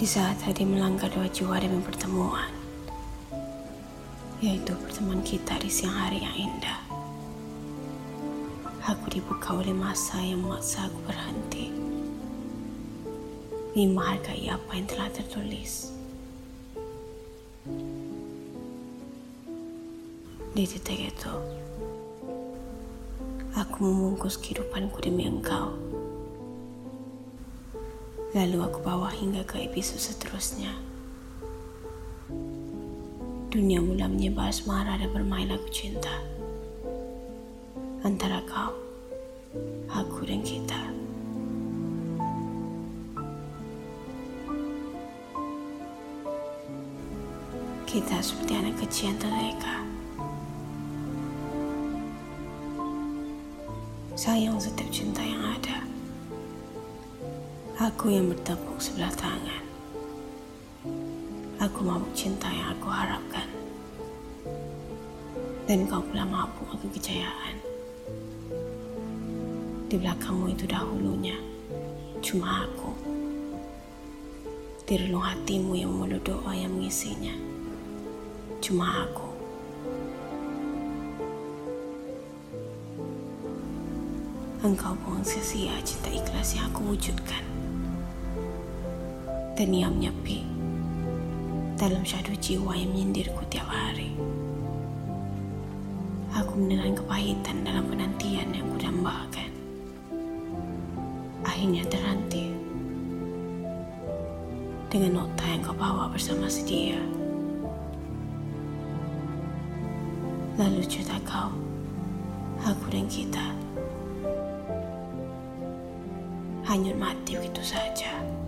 Di saat tadi melanggar dua jiwa demi pertemuan, yaitu pertemuan kita di siang hari yang indah. Aku dibuka oleh masa yang memaksa aku berhenti. Lima hargai apa yang telah tertulis. Di titik itu, aku membungkus kehidupanku demi engkau. Lalu aku bawa hingga ke episode seterusnya. Dunia mula menyebar semara dan bermain lagu cinta. Antara kau, aku dan kita. Kita seperti anak kecil yang terleka. Sayang setiap cinta. Aku yang bertepuk sebelah tangan. Aku mabuk cinta yang aku harapkan. Dan kau pula mabuk aku kejayaan. Di belakangmu itu dahulunya, cuma aku. Di relung hatimu yang mulut doa yang mengisinya, cuma aku. Engkau buang sia-sia cinta ikhlas yang aku wujudkan dan ia menyepi dalam syadu jiwa yang menyindirku tiap hari. Aku menelan kepahitan dalam penantian yang kudambakan. Akhirnya terhenti dengan nota yang kau bawa bersama si dia. Lalu cerita kau, aku dan kita hanyut mati begitu saja.